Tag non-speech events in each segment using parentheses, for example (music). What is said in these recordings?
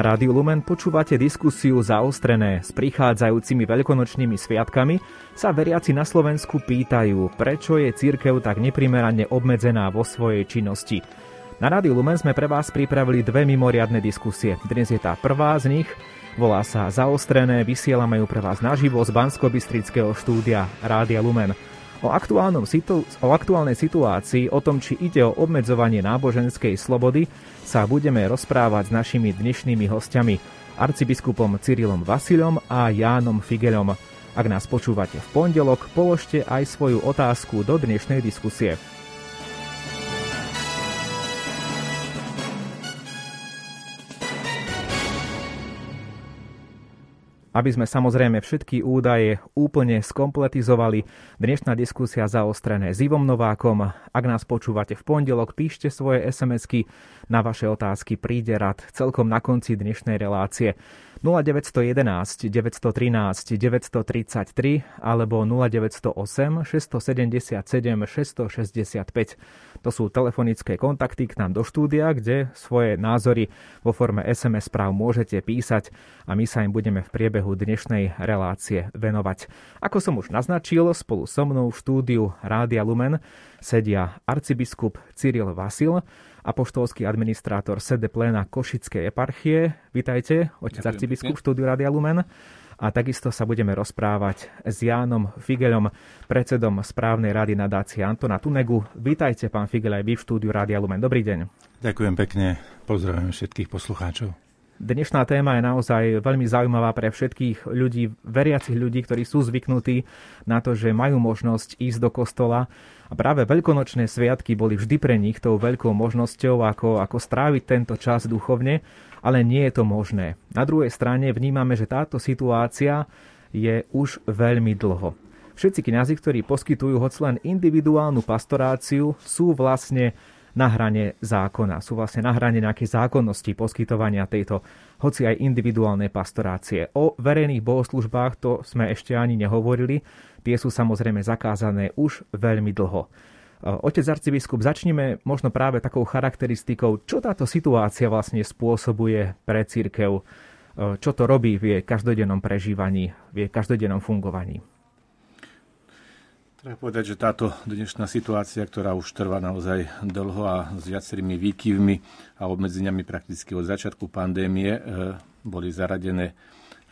Na Rádiu Lumen počúvate diskusiu zaostrené s prichádzajúcimi veľkonočnými sviatkami sa veriaci na Slovensku pýtajú, prečo je církev tak neprimerane obmedzená vo svojej činnosti. Na Rádiu Lumen sme pre vás pripravili dve mimoriadne diskusie. Dnes je tá prvá z nich, volá sa Zaostrené, vysielame ju pre vás naživo z bansko štúdia Rádia Lumen. O, aktuálnom situ- o aktuálnej situácii, o tom, či ide o obmedzovanie náboženskej slobody, sa budeme rozprávať s našimi dnešnými hostiami, arcibiskupom Cyrilom Vasilom a Jánom Figelom. Ak nás počúvate v pondelok, položte aj svoju otázku do dnešnej diskusie. Aby sme samozrejme všetky údaje úplne skompletizovali, dnešná diskusia zaostrené s Ivom Novákom. Ak nás počúvate v pondelok, píšte svoje SMS-ky. Na vaše otázky príde rad celkom na konci dnešnej relácie. 0911 913 933 alebo 0908 677 665. To sú telefonické kontakty k nám do štúdia, kde svoje názory vo forme SMS správ môžete písať a my sa im budeme v priebehu dnešnej relácie venovať. Ako som už naznačil, spolu so mnou v štúdiu Rádia Lumen sedia arcibiskup Cyril Vasil, apoštolský administrátor sede pléna Košickej eparchie. Vítajte, otec arcibiskup v štúdiu Radia Lumen. A takisto sa budeme rozprávať s Jánom Figelom, predsedom správnej rady nadácie Antona Tunegu. Vítajte, pán Figel, aj vy v štúdiu Rádia Lumen. Dobrý deň. Ďakujem pekne. Pozdravujem všetkých poslucháčov. Dnešná téma je naozaj veľmi zaujímavá pre všetkých ľudí, veriacich ľudí, ktorí sú zvyknutí na to, že majú možnosť ísť do kostola. A práve veľkonočné sviatky boli vždy pre nich tou veľkou možnosťou, ako, ako stráviť tento čas duchovne, ale nie je to možné. Na druhej strane vnímame, že táto situácia je už veľmi dlho. Všetci kňazi, ktorí poskytujú hoď len individuálnu pastoráciu, sú vlastne na hrane zákona. Sú vlastne na hrane nejakej zákonnosti poskytovania tejto, hoci aj individuálnej pastorácie. O verejných bohoslužbách to sme ešte ani nehovorili. Tie sú samozrejme zakázané už veľmi dlho. Otec arcibiskup, začneme možno práve takou charakteristikou, čo táto situácia vlastne spôsobuje pre církev, čo to robí v jej každodennom prežívaní, v jej každodennom fungovaní. Treba povedať, že táto dnešná situácia, ktorá už trvá naozaj dlho a s viacerými výkyvmi a obmedzeniami prakticky od začiatku pandémie, e, boli zaradené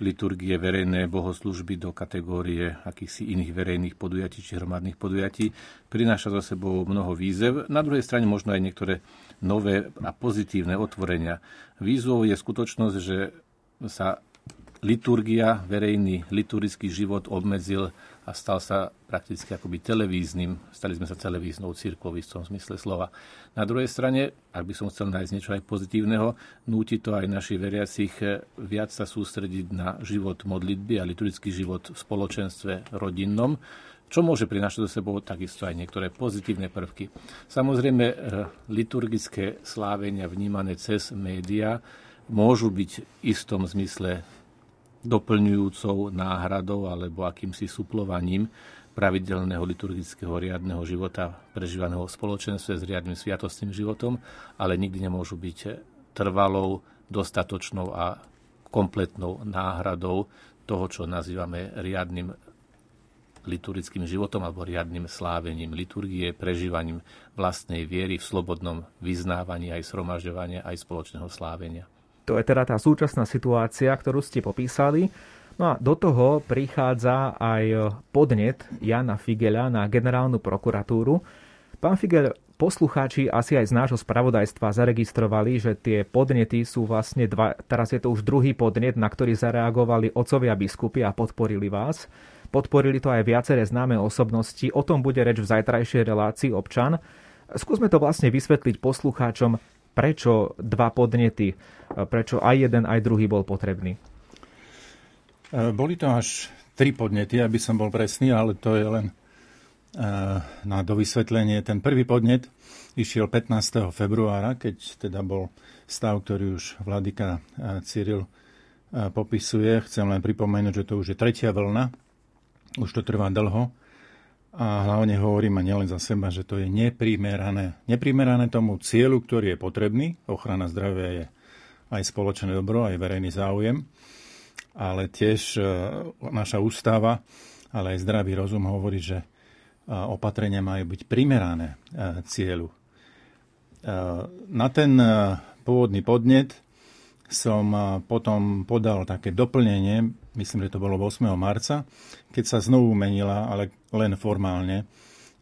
liturgie verejné bohoslužby do kategórie akýchsi iných verejných podujatí či hromadných podujatí, prináša za sebou mnoho výzev. Na druhej strane možno aj niektoré nové a pozitívne otvorenia. Výzvou je skutočnosť, že sa liturgia, verejný liturgický život obmedzil a stal sa prakticky akoby televíznym, stali sme sa televíznou církvou v istom zmysle slova. Na druhej strane, ak by som chcel nájsť niečo aj pozitívneho, núti to aj našich veriacich eh, viac sa sústrediť na život modlitby a liturgický život v spoločenstve rodinnom, čo môže prinášať do sebou takisto aj niektoré pozitívne prvky. Samozrejme, eh, liturgické slávenia vnímané cez média môžu byť v istom zmysle doplňujúcou náhradou alebo akýmsi suplovaním pravidelného liturgického riadneho života prežívaného v spoločenstve s riadnym sviatostným životom, ale nikdy nemôžu byť trvalou, dostatočnou a kompletnou náhradou toho, čo nazývame riadnym liturgickým životom alebo riadnym slávením liturgie, prežívaním vlastnej viery v slobodnom vyznávaní aj sromažďovania, aj spoločného slávenia. To je teda tá súčasná situácia, ktorú ste popísali. No a do toho prichádza aj podnet Jana Figela na generálnu prokuratúru. Pán Figel, poslucháči asi aj z nášho spravodajstva zaregistrovali, že tie podnety sú vlastne dva, teraz je to už druhý podnet, na ktorý zareagovali otcovia biskupy a podporili vás. Podporili to aj viaceré známe osobnosti. O tom bude reč v zajtrajšej relácii občan. Skúsme to vlastne vysvetliť poslucháčom, prečo dva podnety, prečo aj jeden, aj druhý bol potrebný? E, boli to až tri podnety, aby som bol presný, ale to je len e, na dovysvetlenie. Ten prvý podnet išiel 15. februára, keď teda bol stav, ktorý už vladyka e, Cyril popisuje. Chcem len pripomenúť, že to už je tretia vlna, už to trvá dlho a hlavne hovorím a nielen za seba, že to je neprimerané. Neprimerané tomu cieľu, ktorý je potrebný. Ochrana zdravia je aj spoločné dobro, aj verejný záujem, ale tiež naša ústava, ale aj zdravý rozum hovorí, že opatrenia majú byť primerané cieľu. Na ten pôvodný podnet som potom podal také doplnenie, myslím, že to bolo 8. marca, keď sa znovu menila, ale len formálne,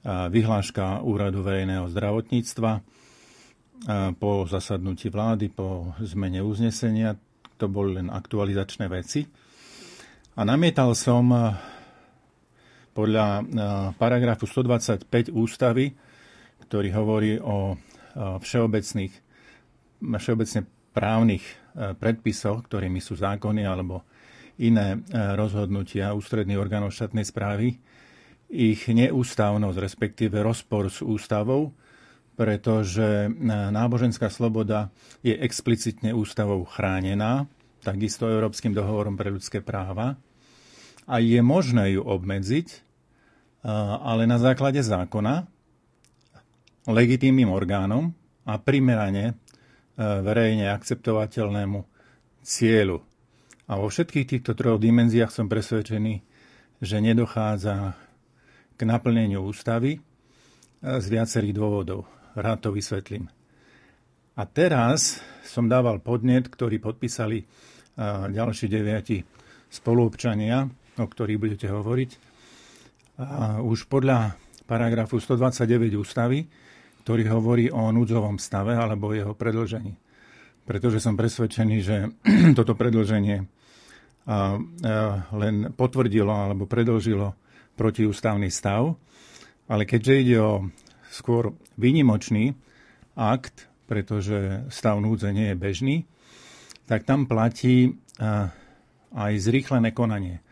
vyhláška Úradu verejného zdravotníctva po zasadnutí vlády, po zmene uznesenia. To boli len aktualizačné veci. A namietal som podľa paragrafu 125 ústavy, ktorý hovorí o všeobecných, všeobecne právnych predpisoch, ktorými sú zákony alebo iné e, rozhodnutia ústredných orgánov štátnej správy, ich neústavnosť, respektíve rozpor s ústavou, pretože e, náboženská sloboda je explicitne ústavou chránená, takisto Európskym dohovorom pre ľudské práva a je možné ju obmedziť, ale na základe zákona, legitímnym orgánom a primerane E, verejne akceptovateľnému cieľu. A vo všetkých týchto troch dimenziách som presvedčený, že nedochádza k naplneniu ústavy e, z viacerých dôvodov. Rád to vysvetlím. A teraz som dával podnet, ktorý podpísali e, ďalší deviati spoluobčania, o ktorých budete hovoriť. A už podľa paragrafu 129 ústavy ktorý hovorí o núdzovom stave alebo jeho predlžení. Pretože som presvedčený, že (clears throat) toto predlženie len potvrdilo alebo predlžilo protiústavný stav, ale keďže ide o skôr výnimočný akt, pretože stav núdze nie je bežný, tak tam platí aj zrýchlené konanie.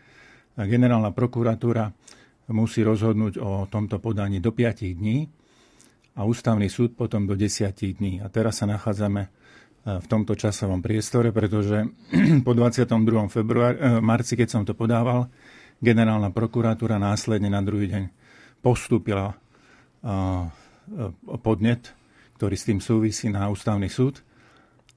Generálna prokuratúra musí rozhodnúť o tomto podaní do 5 dní a ústavný súd potom do 10 dní. A teraz sa nachádzame v tomto časovom priestore, pretože (clears throat) po 22. Február, e, marci, keď som to podával, generálna prokuratúra následne na druhý deň postúpila e, podnet, ktorý s tým súvisí na ústavný súd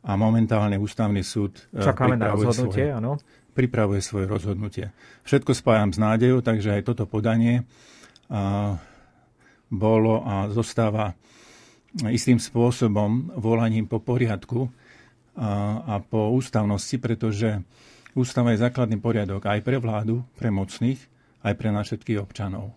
a momentálne ústavný súd Čakáme na rozhodnutie, áno. Pripravuje svoje rozhodnutie. Všetko spájam s nádejou, takže aj toto podanie bolo a zostáva istým spôsobom volaním po poriadku a, a po ústavnosti, pretože ústava je základný poriadok aj pre vládu, pre mocných, aj pre nás všetkých občanov.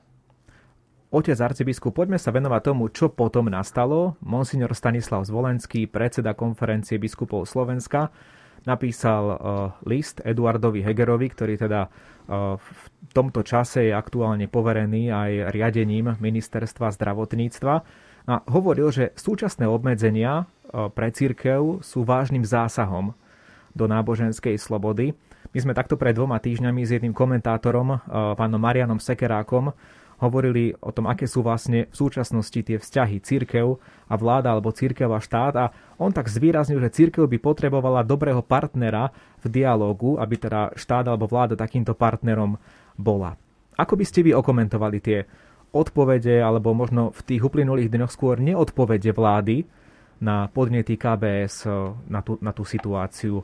Otec arcibiskup, poďme sa venovať tomu, čo potom nastalo. Monsignor Stanislav Zvolenský, predseda konferencie biskupov Slovenska, napísal uh, list Eduardovi Hegerovi, ktorý teda v tomto čase je aktuálne poverený aj riadením ministerstva zdravotníctva a hovoril, že súčasné obmedzenia pre církev sú vážnym zásahom do náboženskej slobody. My sme takto pred dvoma týždňami s jedným komentátorom, pánom Marianom Sekerákom, hovorili o tom, aké sú vlastne v súčasnosti tie vzťahy církev a vláda alebo církev a štát a on tak zvýraznil, že církev by potrebovala dobrého partnera v dialógu, aby teda štát alebo vláda takýmto partnerom bola. Ako by ste vy okomentovali tie odpovede alebo možno v tých uplynulých dňoch skôr neodpovede vlády na podnety KBS eh, na tú, na tú situáciu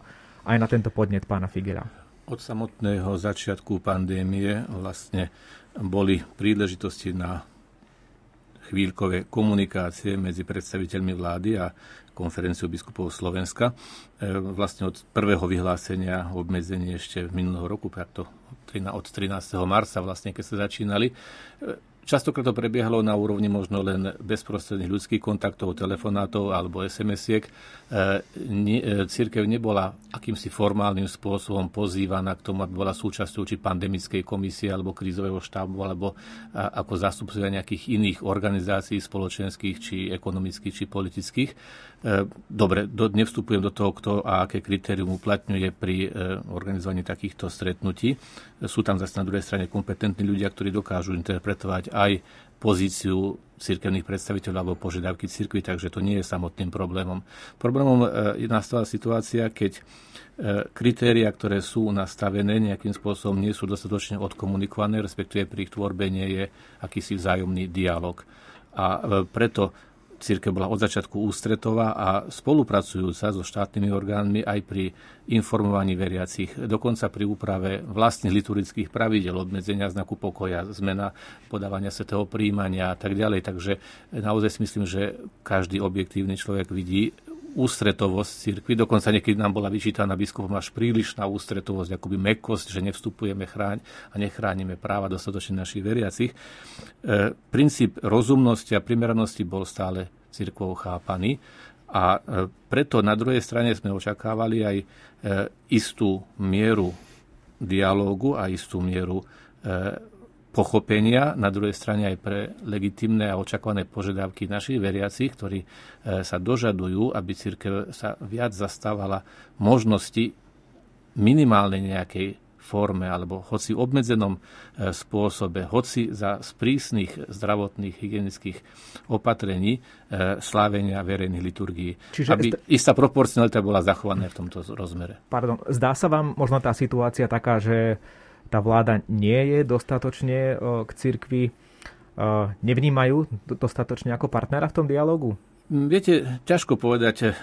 aj na tento podnet pána Figera? Od samotného začiatku pandémie vlastne boli príležitosti na chvíľkové komunikácie medzi predstaviteľmi vlády a konferenciou biskupov Slovenska. E, vlastne od prvého vyhlásenia obmedzení ešte minulého roku, od 13. marca vlastne, keď sa začínali, e, Častokrát to prebiehalo na úrovni možno len bezprostredných ľudských kontaktov, telefonátov alebo SMS-iek. E, e, církev nebola akýmsi formálnym spôsobom pozývaná k tomu, aby bola súčasťou či pandemickej komisie alebo krízového štábu alebo ako zástupcovia nejakých iných organizácií spoločenských či ekonomických či politických. E, dobre, do, nevstupujem do toho, kto a aké kritérium uplatňuje pri e, organizovaní takýchto stretnutí. Sú tam zase na druhej strane kompetentní ľudia, ktorí dokážu interpretovať aj pozíciu cirkevných predstaviteľov alebo požiadavky cirkvi, takže to nie je samotným problémom. Problémom e, je nastáva situácia, keď kritéria, ktoré sú nastavené nejakým spôsobom, nie sú dostatočne odkomunikované, respektíve pri ich tvorbe nie je akýsi vzájomný dialog. A preto církev bola od začiatku ústretová a spolupracujúca so štátnymi orgánmi aj pri informovaní veriacich, dokonca pri úprave vlastných liturgických pravidel, obmedzenia znaku pokoja, zmena podávania svetého príjmania a tak ďalej. Takže naozaj si myslím, že každý objektívny človek vidí ústretovosť cirkvi. Dokonca niekedy nám bola vyčítaná biskupom až prílišná ústretovosť, akoby mekosť, že nevstupujeme chráň a nechránime práva dostatočne našich veriacich. E, princíp rozumnosti a primeranosti bol stále cirkvou chápaný a e, preto na druhej strane sme očakávali aj e, istú mieru dialógu a istú mieru e, pochopenia, na druhej strane aj pre legitimné a očakované požiadavky našich veriacich, ktorí e, sa dožadujú, aby církev sa viac zastávala možnosti minimálnej nejakej forme alebo hoci obmedzenom e, spôsobe, hoci za sprísnych zdravotných hygienických opatrení e, slávenia verejných liturgií. Čiže aby istá proporcionalita bola zachovaná v tomto rozmere. Pardon, zdá sa vám možno tá situácia taká, že tá vláda nie je dostatočne k cirkvi, nevnímajú dostatočne ako partnera v tom dialogu? Viete, ťažko povedať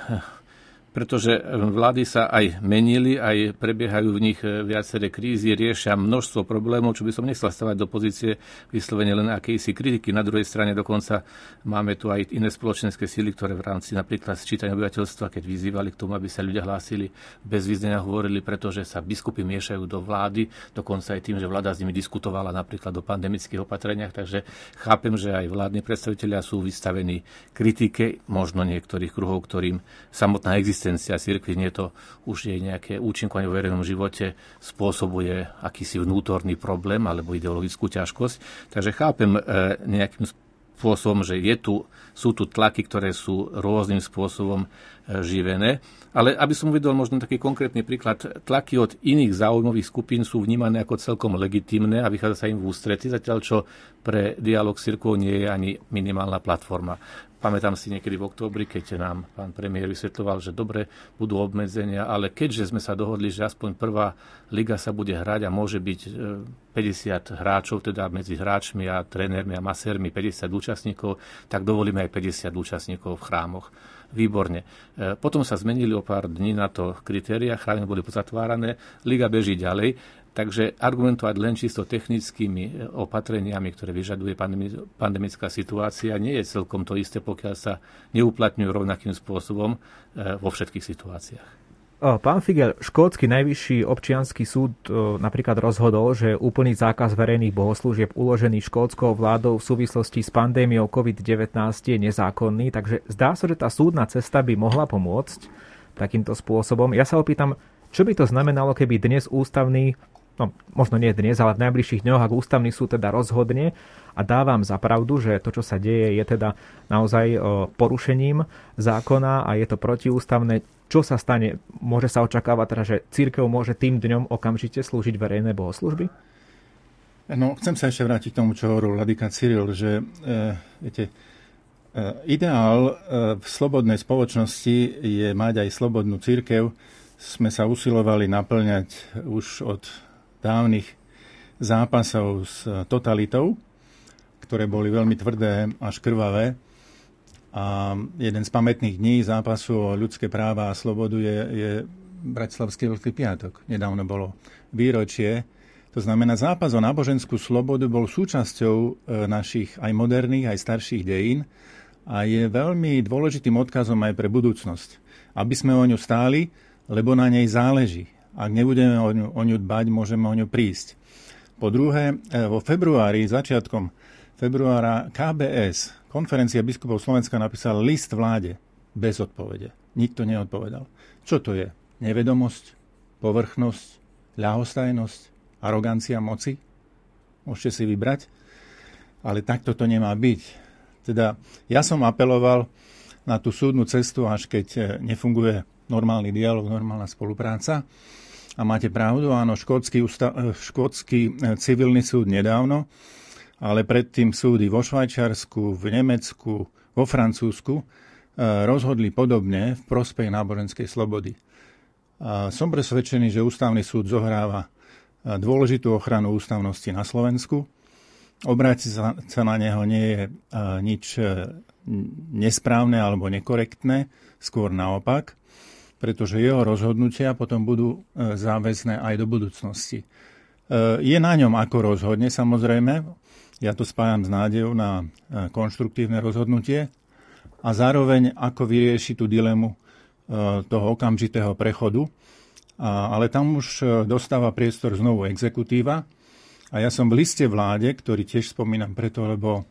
pretože vlády sa aj menili, aj prebiehajú v nich viaceré krízy, riešia množstvo problémov, čo by som nechcel stavať do pozície vyslovene len akejsi kritiky. Na druhej strane dokonca máme tu aj iné spoločenské síly, ktoré v rámci napríklad sčítania obyvateľstva, keď vyzývali k tomu, aby sa ľudia hlásili bez význania, hovorili, pretože sa biskupy miešajú do vlády, dokonca aj tým, že vláda s nimi diskutovala napríklad o pandemických opatreniach, takže chápem, že aj vládni predstavitelia sú vystavení kritike, možno niektorých kruhov, ktorým samotná existencia existencia cirkvi, nie to už je nejaké účinkovanie v verejnom živote, spôsobuje akýsi vnútorný problém alebo ideologickú ťažkosť. Takže chápem e, nejakým spôsobom, že je tu, sú tu tlaky, ktoré sú rôznym spôsobom e, živené. Ale aby som uvedol možno taký konkrétny príklad, tlaky od iných záujmových skupín sú vnímané ako celkom legitimné a vychádza sa im v ústrety, zatiaľ čo pre dialog s cirkvou nie je ani minimálna platforma. Pamätám si niekedy v októbri, keď nám pán premiér vysvetľoval, že dobre budú obmedzenia, ale keďže sme sa dohodli, že aspoň prvá liga sa bude hrať a môže byť 50 e, hráčov, teda medzi hráčmi a trénermi a masérmi 50 účastníkov, tak dovolíme aj 50 účastníkov v chrámoch. Výborne. E, potom sa zmenili o pár dní na to kritéria, chrámy boli pozatvárané, liga beží ďalej Takže argumentovať len čisto technickými e, opatreniami, ktoré vyžaduje pandemická situácia, nie je celkom to isté, pokiaľ sa neuplatňujú rovnakým spôsobom e, vo všetkých situáciách. Pán Figel, škótsky najvyšší občianský súd e, napríklad rozhodol, že úplný zákaz verejných bohoslúžieb uložený škótskou vládou v súvislosti s pandémiou COVID-19 je nezákonný, takže zdá sa, že tá súdna cesta by mohla pomôcť takýmto spôsobom. Ja sa opýtam, čo by to znamenalo, keby dnes ústavný no možno nie dnes, ale v najbližších dňoch, ak ústavný súd teda rozhodne a dávam za pravdu, že to, čo sa deje, je teda naozaj porušením zákona a je to protiústavné, čo sa stane? Môže sa očakávať teda, že církev môže tým dňom okamžite slúžiť verejné bohoslužby? No, chcem sa ešte vrátiť k tomu, čo hovoril Ladika Cyril, že e, viete, e, ideál e, v slobodnej spoločnosti je mať aj slobodnú církev. Sme sa usilovali naplňať už od dávnych zápasov s totalitou, ktoré boli veľmi tvrdé až krvavé. A jeden z pamätných dní zápasu o ľudské práva a slobodu je, je Bratislavský veľký piatok. Nedávno bolo výročie. To znamená, zápas o náboženskú slobodu bol súčasťou e, našich aj moderných, aj starších dejín a je veľmi dôležitým odkazom aj pre budúcnosť. Aby sme o ňu stáli, lebo na nej záleží. Ak nebudeme o ňu, o ňu dbať, môžeme o ňu prísť. Po druhé, e, vo februári, začiatkom februára KBS, konferencia biskupov Slovenska, napísal list vláde bez odpovede. Nikto neodpovedal. Čo to je? Nevedomosť, povrchnosť, ľahostajnosť, arogancia moci? Môžete si vybrať. Ale takto to nemá byť. Teda ja som apeloval na tú súdnu cestu, až keď e, nefunguje normálny dialog, normálna spolupráca. A máte pravdu, áno, škótsky, ústa- eh, škótsky eh, civilný súd nedávno, ale predtým súdy vo Švajčiarsku, v Nemecku, vo Francúzsku eh, rozhodli podobne v prospech náboženskej slobody. A som presvedčený, že ústavný súd zohráva dôležitú ochranu ústavnosti na Slovensku. Obrátiť sa na neho nie je nič nesprávne alebo nekorektné, skôr naopak, pretože jeho rozhodnutia potom budú e, záväzné aj do budúcnosti. E, je na ňom, ako rozhodne, samozrejme. Ja to spájam s nádejou na konštruktívne rozhodnutie a zároveň ako vyrieši tú dilemu toho okamžitého prechodu. Ale tam už dostáva priestor znovu exekutíva, a ja som v liste vláde, ktorý tiež spomínam preto, lebo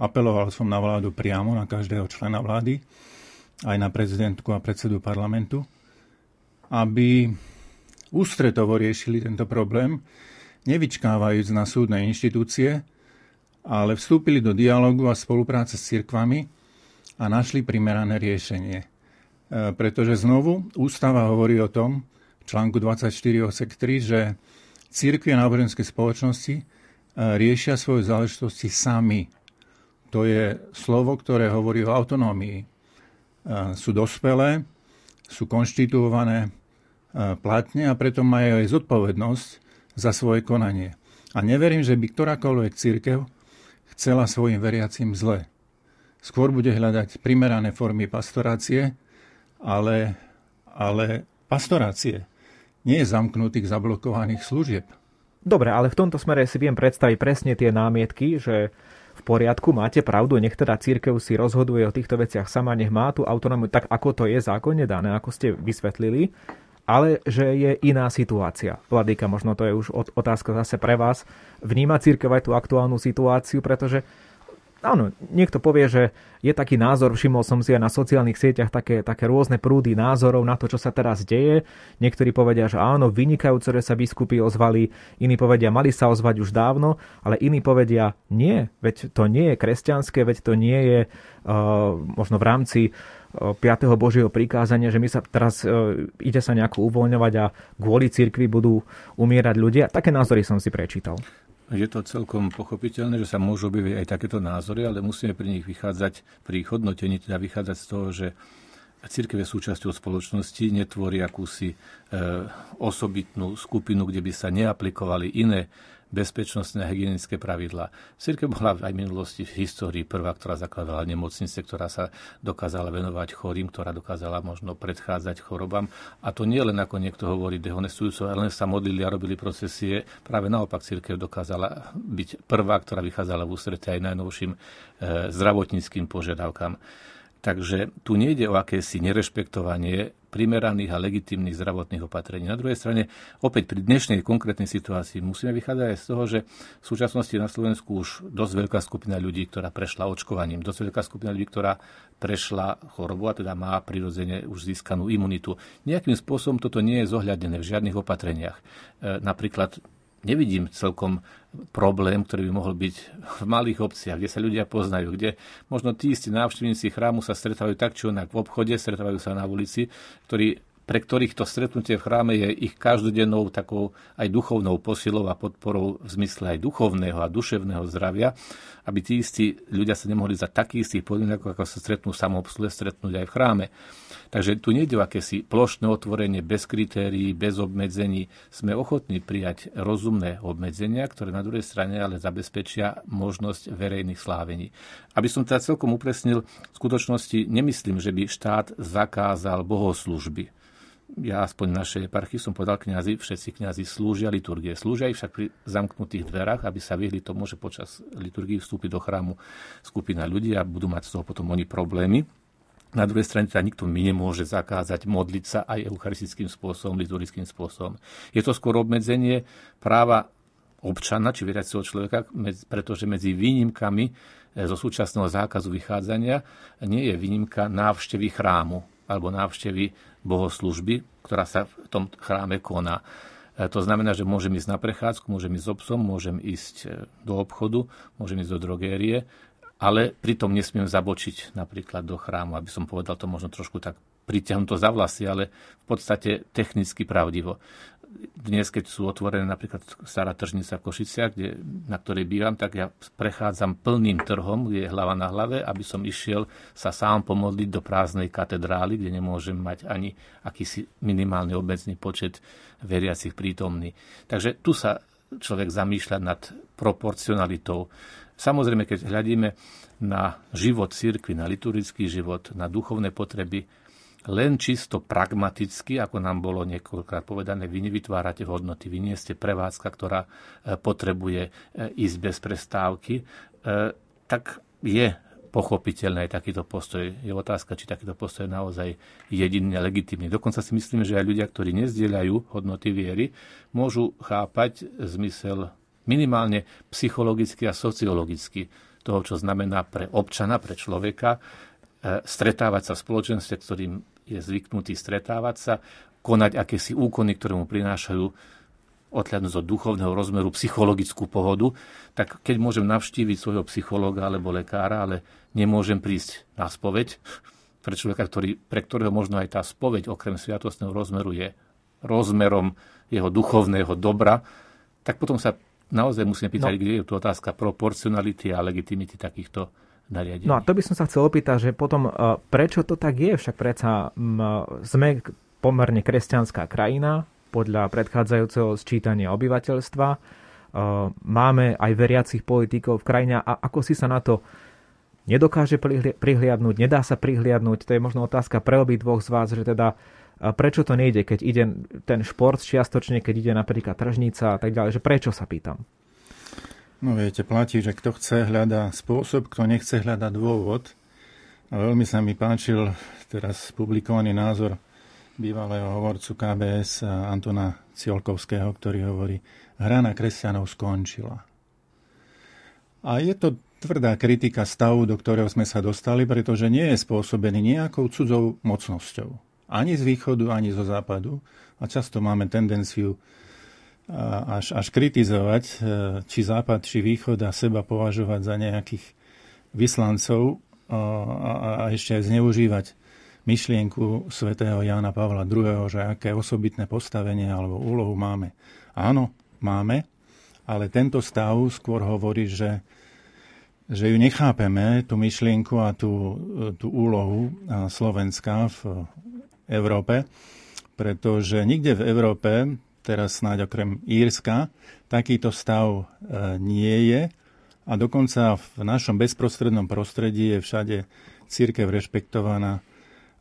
apeloval som na vládu priamo, na každého člena vlády, aj na prezidentku a predsedu parlamentu, aby ústretovo riešili tento problém, nevyčkávajúc na súdne inštitúcie, ale vstúpili do dialogu a spolupráce s cirkvami a našli primerané riešenie. E, pretože znovu ústava hovorí o tom, v článku 24 osek 3, že Církvy a náboženské spoločnosti e, riešia svoje záležitosti sami. To je slovo, ktoré hovorí o autonómii. E, sú dospelé, sú konštituované e, platne a preto majú aj zodpovednosť za svoje konanie. A neverím, že by ktorákoľvek církev chcela svojim veriacim zle. Skôr bude hľadať primerané formy pastorácie, ale, ale pastorácie nie je zamknutých zablokovaných služieb. Dobre, ale v tomto smere si viem predstaviť presne tie námietky, že v poriadku, máte pravdu, nech teda církev si rozhoduje o týchto veciach sama, nech má tú autonómiu tak, ako to je zákonne dané, ako ste vysvetlili, ale že je iná situácia. Vladíka, možno to je už otázka zase pre vás. Vníma církev aj tú aktuálnu situáciu, pretože áno, niekto povie, že je taký názor, všimol som si aj na sociálnych sieťach také, také rôzne prúdy názorov na to, čo sa teraz deje. Niektorí povedia, že áno, vynikajúco, že sa biskupy ozvali, iní povedia, mali sa ozvať už dávno, ale iní povedia, nie, veď to nie je kresťanské, veď to nie je uh, možno v rámci 5. Uh, Božieho prikázania, že my sa teraz uh, ide sa nejako uvoľňovať a kvôli cirkvi budú umierať ľudia. Také názory som si prečítal. Je to celkom pochopiteľné, že sa môžu objaviť aj takéto názory, ale musíme pri nich vychádzať, pri hodnotení teda vychádzať z toho, že církev je súčasťou spoločnosti, netvorí akúsi e, osobitnú skupinu, kde by sa neaplikovali iné bezpečnostné a hygienické pravidlá. Cirkev bola aj v minulosti v histórii prvá, ktorá zakladala nemocnice, ktorá sa dokázala venovať chorým, ktorá dokázala možno predchádzať chorobám. A to nie len ako niekto hovorí dehonestujúco, ale len sa modlili a robili procesie. Práve naopak cirkev dokázala byť prvá, ktorá vychádzala v ústrete aj najnovším e, zdravotníckým požiadavkám. Takže tu nejde o akési nerešpektovanie primeraných a legitímnych zdravotných opatrení. Na druhej strane, opäť pri dnešnej konkrétnej situácii musíme vychádzať aj z toho, že v súčasnosti na Slovensku už dosť veľká skupina ľudí, ktorá prešla očkovaním, dosť veľká skupina ľudí, ktorá prešla chorobu a teda má prirodzene už získanú imunitu. Nejakým spôsobom toto nie je zohľadené v žiadnych opatreniach. E, napríklad nevidím celkom problém, ktorý by mohol byť v malých obciach, kde sa ľudia poznajú, kde možno tí istí návštevníci chrámu sa stretávajú tak či onak v obchode, stretávajú sa na ulici, ktorí pre ktorých to stretnutie v chráme je ich každodennou takou aj duchovnou posilou a podporou v zmysle aj duchovného a duševného zdravia, aby tí istí ľudia sa nemohli za takých istých podmienok, ako sa stretnú samoobsluhe, stretnúť aj v chráme. Takže tu nejde o akési plošné otvorenie bez kritérií, bez obmedzení. Sme ochotní prijať rozumné obmedzenia, ktoré na druhej strane ale zabezpečia možnosť verejných slávení. Aby som teda celkom upresnil, v skutočnosti nemyslím, že by štát zakázal bohoslužby ja aspoň našej eparchii som povedal kňazi, všetci kňazi slúžia liturgie. Slúžia však pri zamknutých dverách, aby sa vyhli tomu, že počas liturgie vstúpi do chrámu skupina ľudí a budú mať z toho potom oni problémy. Na druhej strane teda nikto mi nemôže zakázať modliť sa aj eucharistickým spôsobom, liturgickým spôsobom. Je to skôr obmedzenie práva občana či veriaceho človeka, pretože medzi výnimkami e, zo súčasného zákazu vychádzania nie je výnimka návštevy chrámu alebo návštevy bohoslužby, ktorá sa v tom chráme koná. E, to znamená, že môžem ísť na prechádzku, môžem ísť s obsom, môžem ísť e, do obchodu, môžem ísť do drogérie ale pritom nesmiem zabočiť napríklad do chrámu, aby som povedal to možno trošku tak pritiahnuť to za vlasy, ale v podstate technicky pravdivo. Dnes, keď sú otvorené napríklad stará tržnica v Košiciach, kde, na ktorej bývam, tak ja prechádzam plným trhom, kde je hlava na hlave, aby som išiel sa sám pomodliť do prázdnej katedrály, kde nemôžem mať ani akýsi minimálny obecný počet veriacich prítomný. Takže tu sa človek zamýšľa nad proporcionalitou Samozrejme, keď hľadíme na život cirkvi, na liturgický život, na duchovné potreby, len čisto pragmaticky, ako nám bolo niekoľkrát povedané, vy nevytvárate hodnoty, vy nie ste prevádzka, ktorá e, potrebuje e, ísť bez prestávky, e, tak je pochopiteľný aj takýto postoj. Je otázka, či takýto postoj je naozaj jedinne legitimný. Dokonca si myslíme, že aj ľudia, ktorí nezdieľajú hodnoty viery, môžu chápať zmysel minimálne psychologicky a sociologicky toho, čo znamená pre občana, pre človeka, stretávať sa v spoločenstve, ktorým je zvyknutý stretávať sa, konať akési úkony, ktoré mu prinášajú odhľadnúť od duchovného rozmeru psychologickú pohodu, tak keď môžem navštíviť svojho psychológa alebo lekára, ale nemôžem prísť na spoveď, pre človeka, ktorý, pre ktorého možno aj tá spoveď okrem sviatostného rozmeru je rozmerom jeho duchovného dobra, tak potom sa naozaj musíme pýtať, no. kde je tu otázka proporcionality a legitimity takýchto nariadení. No a to by som sa chcel opýtať, že potom e, prečo to tak je? Však predsa sme pomerne kresťanská krajina, podľa predchádzajúceho sčítania obyvateľstva. E, máme aj veriacich politikov v krajine a ako si sa na to nedokáže prihliadnúť, nedá sa prihliadnúť, to je možno otázka pre obi dvoch z vás, že teda e, prečo to nejde, keď ide ten šport čiastočne, keď ide napríklad tržnica a tak ďalej, že prečo sa pýtam? No viete, platí, že kto chce hľadá spôsob, kto nechce hľadá dôvod. A veľmi sa mi páčil teraz publikovaný názor bývalého hovorcu KBS Antona Ciolkovského, ktorý hovorí, hra na kresťanov skončila. A je to tvrdá kritika stavu, do ktorého sme sa dostali, pretože nie je spôsobený nejakou cudzou mocnosťou. Ani z východu, ani zo západu. A často máme tendenciu až, až kritizovať, e, či Západ, či Východ a seba považovať za nejakých vyslancov a, a, a ešte aj zneužívať myšlienku svätého Jána Pavla II., že aké osobitné postavenie alebo úlohu máme. Áno, máme, ale tento stav skôr hovorí, že, že ju nechápeme, tú myšlienku a tú, tú úlohu Slovenska v Európe, pretože nikde v Európe teraz snáď okrem Írska, takýto stav e, nie je a dokonca v našom bezprostrednom prostredí je všade církev rešpektovaná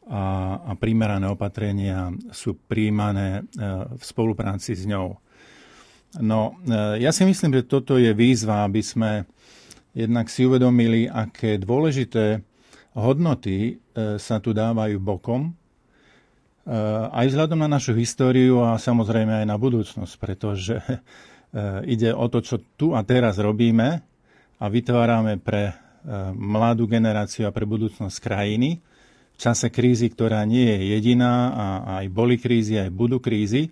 a, a primerané opatrenia sú príjmané e, v spolupráci s ňou. No, e, ja si myslím, že toto je výzva, aby sme jednak si uvedomili, aké dôležité hodnoty sa tu dávajú bokom aj vzhľadom na našu históriu a samozrejme aj na budúcnosť, pretože (laughs) eh, ide o to, čo tu a teraz robíme a vytvárame pre eh, mladú generáciu a pre budúcnosť krajiny v čase krízy, ktorá nie je jediná a aj boli krízy, aj budú krízy,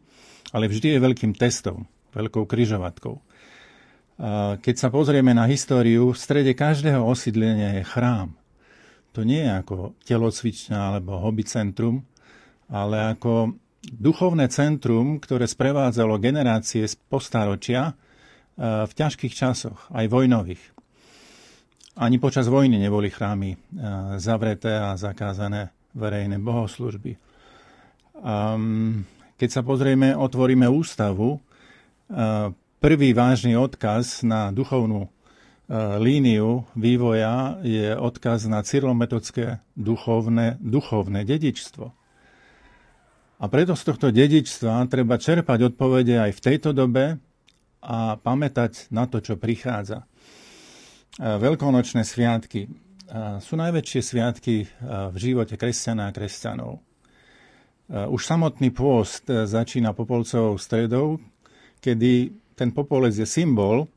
ale vždy je veľkým testom, veľkou kryžovatkou. Keď sa pozrieme na históriu, v strede každého osídlenia je chrám. To nie je ako telocvičňa alebo hobby centrum, ale ako duchovné centrum, ktoré sprevádzalo generácie z postáročia e, v ťažkých časoch, aj vojnových. Ani počas vojny neboli chrámy e, zavreté a zakázané verejné bohoslužby. Keď sa pozrieme, otvoríme ústavu, e, prvý vážny odkaz na duchovnú líniu vývoja je odkaz na cyrilometodské duchovné, duchovné dedičstvo a preto z tohto dedičstva treba čerpať odpovede aj v tejto dobe a pamätať na to, čo prichádza. Veľkonočné sviatky sú najväčšie sviatky v živote kresťana a kresťanov. Už samotný pôst začína popolcovou stredou, kedy ten popolec je symbol,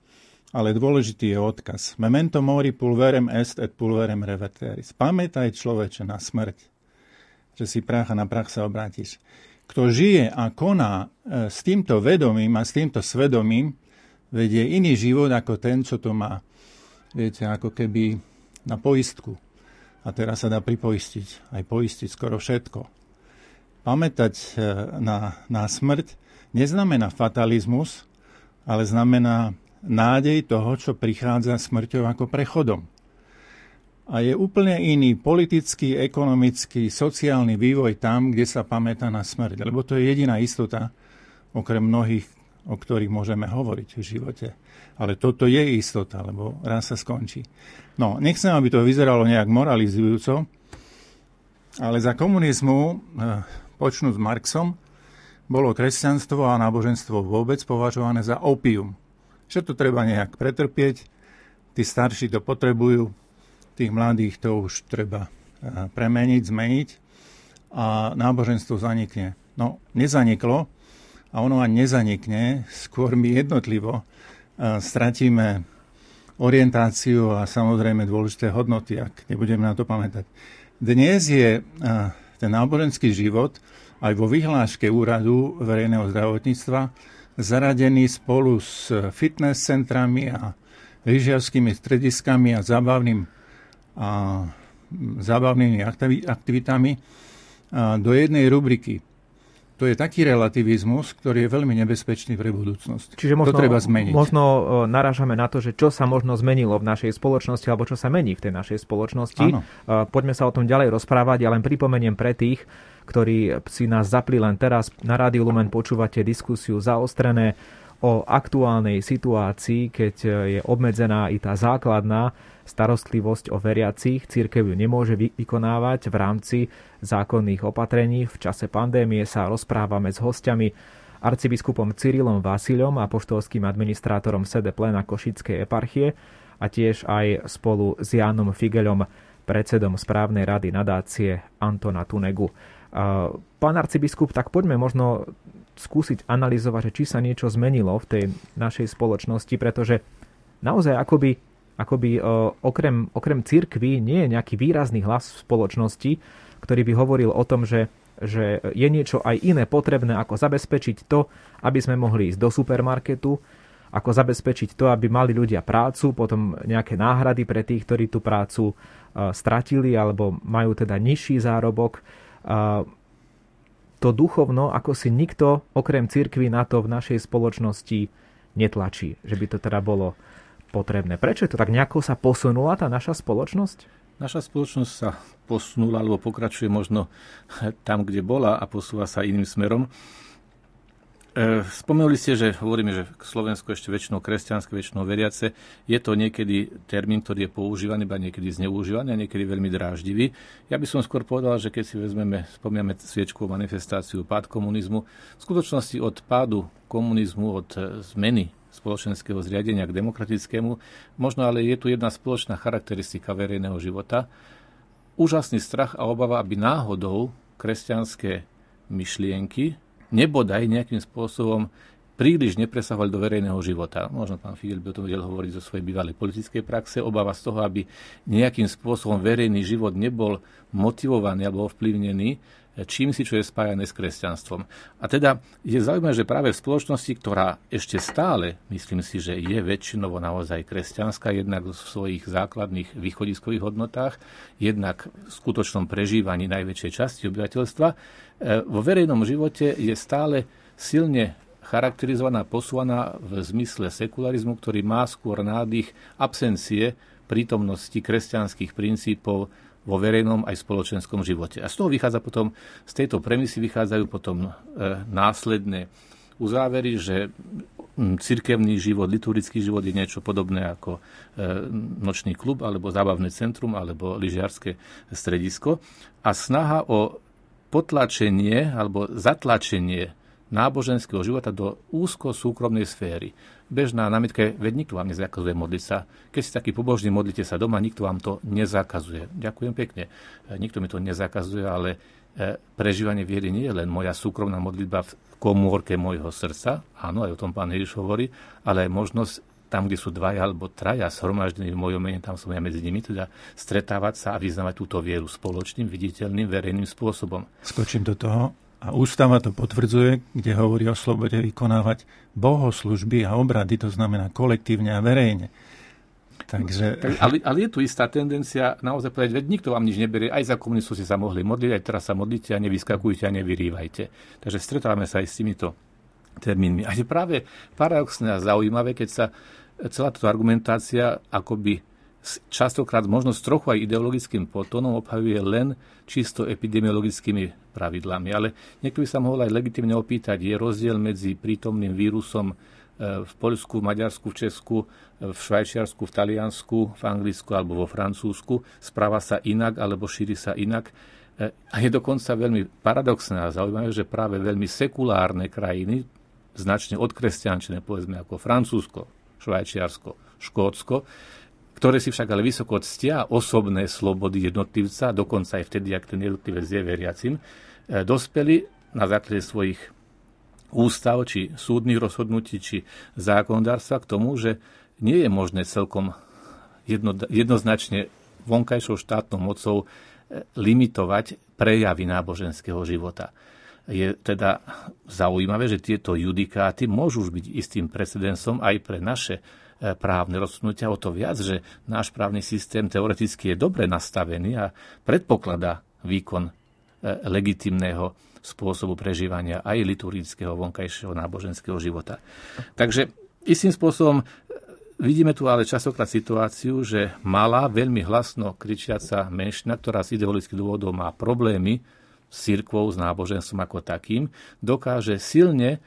ale dôležitý je odkaz. Memento mori pulverem est et pulverem reverteris. Pamätaj človeče na smrť že si prach a na prach sa obrátiš. Kto žije a koná e, s týmto vedomím a s týmto svedomím, vedie iný život ako ten, čo to má. Viete, ako keby na poistku. A teraz sa dá pripoistiť, aj poistiť skoro všetko. Pamätať e, na, na smrť neznamená fatalizmus, ale znamená nádej toho, čo prichádza smrťou ako prechodom a je úplne iný politický, ekonomický, sociálny vývoj tam, kde sa pamätá na smrť. Lebo to je jediná istota, okrem mnohých o ktorých môžeme hovoriť v živote. Ale toto je istota, lebo raz sa skončí. No, nechcem, aby to vyzeralo nejak moralizujúco, ale za komunizmu, eh, počnú s Marxom, bolo kresťanstvo a náboženstvo vôbec považované za opium. Že to treba nejak pretrpieť, tí starší to potrebujú, tých mladých to už treba eh, premeniť, zmeniť a náboženstvo zanikne. No, nezaniklo a ono ani nezanikne, skôr my jednotlivo eh, stratíme orientáciu a samozrejme dôležité hodnoty, ak nebudeme na to pamätať. Dnes je eh, ten náboženský život aj vo vyhláške úradu verejného zdravotníctva zaradený spolu s fitness centrami a lyžiarskými strediskami a zábavným, a, zábavnými aktivitami do jednej rubriky. To je taký relativizmus, ktorý je veľmi nebezpečný pre budúcnosť. Čiže možno, to treba zmeniť. možno e, narážame na to, že čo sa možno zmenilo v našej spoločnosti, alebo čo sa mení v tej našej spoločnosti. Áno. E, poďme sa o tom ďalej rozprávať. Ja len pripomeniem pre tých, ktorí si nás zapli len teraz. Na Rádiu Lumen počúvate diskusiu zaostrené o aktuálnej situácii, keď je obmedzená i tá základná starostlivosť o veriacich. Církev ju nemôže vykonávať v rámci zákonných opatrení. V čase pandémie sa rozprávame s hostiami arcibiskupom Cyrilom Vasilom a poštolským administrátorom sede plena Košickej eparchie a tiež aj spolu s Jánom Figelom, predsedom správnej rady nadácie Antona Tunegu. Pán arcibiskup, tak poďme možno skúsiť analyzovať, či sa niečo zmenilo v tej našej spoločnosti, pretože naozaj akoby akoby okrem, okrem církvy nie je nejaký výrazný hlas v spoločnosti, ktorý by hovoril o tom, že, že je niečo aj iné potrebné, ako zabezpečiť to, aby sme mohli ísť do supermarketu, ako zabezpečiť to, aby mali ľudia prácu, potom nejaké náhrady pre tých, ktorí tú prácu stratili alebo majú teda nižší zárobok. To duchovno, ako si nikto okrem církvy na to v našej spoločnosti netlačí, že by to teda bolo potrebné. Prečo je to tak? Nejako sa posunula tá naša spoločnosť? Naša spoločnosť sa posunula alebo pokračuje možno tam, kde bola a posúva sa iným smerom. E, spomenuli ste, že hovoríme, že Slovensko ešte väčšinou kresťanské, väčšinou veriace. Je to niekedy termín, ktorý je používaný, iba niekedy zneužívaný a niekedy veľmi dráždivý. Ja by som skôr povedal, že keď si vezmeme, spomíname sviečkovú manifestáciu pád komunizmu, v skutočnosti od pádu komunizmu, od e, zmeny spoločenského zriadenia k demokratickému. Možno ale je tu jedna spoločná charakteristika verejného života. Úžasný strach a obava, aby náhodou kresťanské myšlienky nebodaj nejakým spôsobom príliš nepresahovali do verejného života. Možno pán Fidel by o tom vedel hovoriť zo svojej bývalej politickej praxe. Obava z toho, aby nejakým spôsobom verejný život nebol motivovaný alebo ovplyvnený čím si, čo je spájané s kresťanstvom. A teda je zaujímavé, že práve v spoločnosti, ktorá ešte stále, myslím si, že je väčšinovo naozaj kresťanská, jednak v svojich základných východiskových hodnotách, jednak v skutočnom prežívaní najväčšej časti obyvateľstva, e, vo verejnom živote je stále silne charakterizovaná, posúvaná v zmysle sekularizmu, ktorý má skôr nádych absencie prítomnosti kresťanských princípov vo verejnom aj spoločenskom živote. A z toho vychádza potom, z tejto premisy vychádzajú potom e, následné uzávery, že cirkevný život, liturgický život je niečo podobné ako e, nočný klub, alebo zábavné centrum, alebo lyžiarske stredisko. A snaha o potlačenie alebo zatlačenie náboženského života do úzko súkromnej sféry. Bežná námietka je, veď nikto vám nezakazuje modliť sa. Keď si taký pobožný, modlite sa doma, nikto vám to nezakazuje. Ďakujem pekne. E, nikto mi to nezakazuje, ale e, prežívanie viery nie je len moja súkromná modlitba v komórke môjho srdca, áno, aj o tom pán Ježiš hovorí, ale aj možnosť tam, kde sú dvaja alebo traja shromaždení v mojom mene, tam som ja medzi nimi, teda stretávať sa a vyznávať túto vieru spoločným, viditeľným, verejným spôsobom. Skočím do toho. A ústava to potvrdzuje, kde hovorí o slobode vykonávať bohoslužby a obrady, to znamená kolektívne a verejne. Takže... Ale, ale je tu istá tendencia naozaj povedať, veď nikto vám nič neberie, aj za komunistu si sa mohli modliť, aj teraz sa modlite a nevyskakujte a nevyrývajte. Takže stretávame sa aj s týmito termínmi. A je práve paradoxné a zaujímavé, keď sa celá táto argumentácia akoby častokrát možno s trochu aj ideologickým potónom obhajuje len čisto epidemiologickými pravidlami. Ale niekto by sa mohol aj legitimne opýtať, je rozdiel medzi prítomným vírusom e, v Poľsku, v Maďarsku, v Česku, v Švajčiarsku, v Taliansku, v Anglicku alebo vo Francúzsku. Správa sa inak alebo šíri sa inak. E, a je dokonca veľmi paradoxné a zaujímavé, že práve veľmi sekulárne krajiny, značne odkresťančené, povedzme ako Francúzsko, Švajčiarsko, Škótsko, ktoré si však ale vysoko ctia osobné slobody jednotlivca, dokonca aj vtedy, ak ten jednotlivec je veriacim, e, dospeli na základe svojich ústav, či súdnych rozhodnutí, či zákonodárstva k tomu, že nie je možné celkom jedno, jednoznačne vonkajšou štátnou mocou e, limitovať prejavy náboženského života. Je teda zaujímavé, že tieto judikáty môžu byť istým precedensom aj pre naše právne rozhodnutia, o to viac, že náš právny systém teoreticky je dobre nastavený a predpokladá výkon e, legitimného spôsobu prežívania aj liturgického vonkajšieho náboženského života. Takže istým spôsobom e, vidíme tu ale častokrát situáciu, že malá, veľmi hlasno kričiaca menšina, ktorá z ideologických dôvodov má problémy s církvou, s náboženstvom ako takým, dokáže silne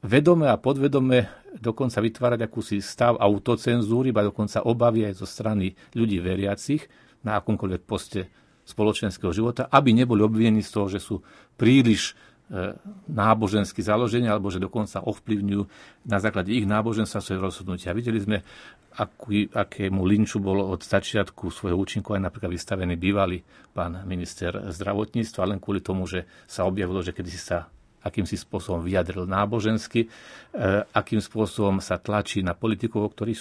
vedome a podvedome dokonca vytvárať akúsi stav autocenzúry, iba dokonca obavy aj zo strany ľudí veriacich na akomkoľvek poste spoločenského života, aby neboli obvinení z toho, že sú príliš e, nábožensky založení, alebo že dokonca ovplyvňujú na základe ich náboženstva svoje rozhodnutia. Videli sme, aký, akému linču bolo od začiatku svojho účinku aj napríklad vystavený bývalý pán minister zdravotníctva, len kvôli tomu, že sa objavilo, že kedysi sa akým si spôsobom vyjadril nábožensky, e, akým spôsobom sa tlačí na politikov, ktorí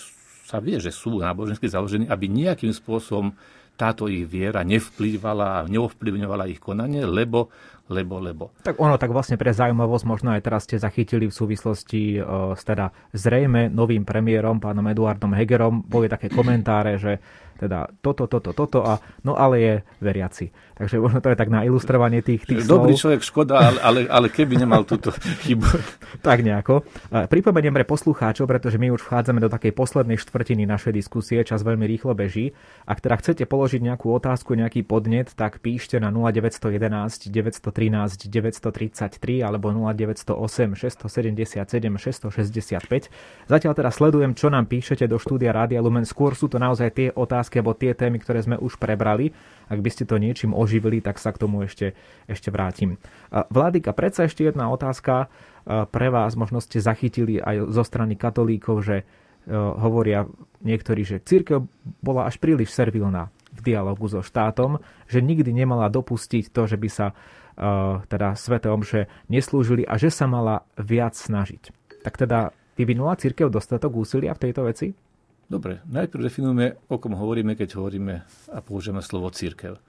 sa vie, že sú nábožensky založení, aby nejakým spôsobom táto ich viera nevplývala a neovplyvňovala ich konanie, lebo lebo, lebo. Tak ono, tak vlastne pre zaujímavosť možno aj teraz ste zachytili v súvislosti uh, s teda zrejme novým premiérom, pánom Eduardom Hegerom, boli také komentáre, že teda toto, toto, toto a no ale je veriaci. Takže možno to je tak na ilustrovanie tých, tých Dobrý slov. človek, škoda, ale, ale, ale keby nemal túto chybu. (laughs) tak nejako. Pripomeniem pre poslucháčov, pretože my už vchádzame do takej poslednej štvrtiny našej diskusie, čas veľmi rýchlo beží. Ak teda chcete položiť nejakú otázku, nejaký podnet, tak píšte na 0911 913 933 alebo 0908 677 665. Zatiaľ teda sledujem, čo nám píšete do štúdia Rádia Lumen. Skôr sú to naozaj tie otázky, alebo tie témy, ktoré sme už prebrali. Ak by ste to niečím oživili, tak sa k tomu ešte, ešte vrátim. Vládika, predsa ešte jedna otázka pre vás. Možno ste zachytili aj zo strany katolíkov, že hovoria niektorí, že církev bola až príliš servilná v dialogu so štátom, že nikdy nemala dopustiť to, že by sa teda Svete Omše neslúžili a že sa mala viac snažiť. Tak teda vyvinula církev dostatok úsilia v tejto veci? Dobre, najprv definujeme, o kom hovoríme, keď hovoríme a použijeme slovo církev.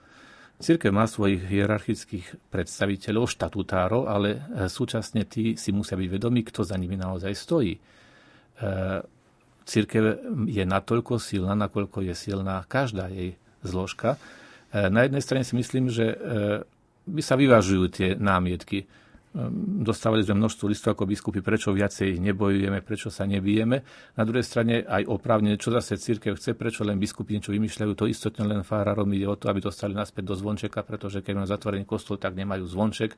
Církev má svojich hierarchických predstaviteľov, štatutárov, ale e, súčasne tí si musia byť vedomí, kto za nimi naozaj stojí. E, církev je natoľko silná, nakoľko je silná každá jej zložka. Na jednej strane si myslím, že by sa vyvážujú tie námietky Ehm, dostávali sme množstvo listov ako biskupy, prečo viacej nebojujeme, prečo sa nebijeme. Na druhej strane aj oprávne, čo zase církev chce, prečo len biskupy niečo vymýšľajú, to istotne len farárom ide o to, aby dostali naspäť do zvončeka, pretože keď majú zatvorený kostol, tak nemajú zvonček.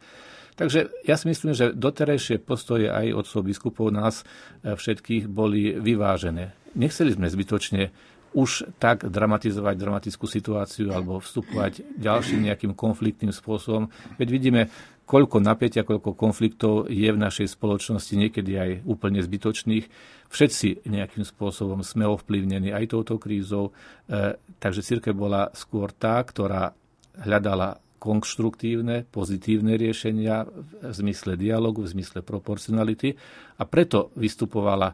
Takže ja si myslím, že doterajšie postoje aj od biskupov nás e, všetkých boli vyvážené. Nechceli sme zbytočne už tak dramatizovať dramatickú situáciu alebo vstupovať ďalším nejakým konfliktným spôsobom. Veď vidíme, koľko napätia, koľko konfliktov je v našej spoločnosti, niekedy aj úplne zbytočných. Všetci nejakým spôsobom sme ovplyvnení aj touto krízou, e, takže církev bola skôr tá, ktorá hľadala konštruktívne, pozitívne riešenia v zmysle dialogu, v zmysle proporcionality a preto vystupovala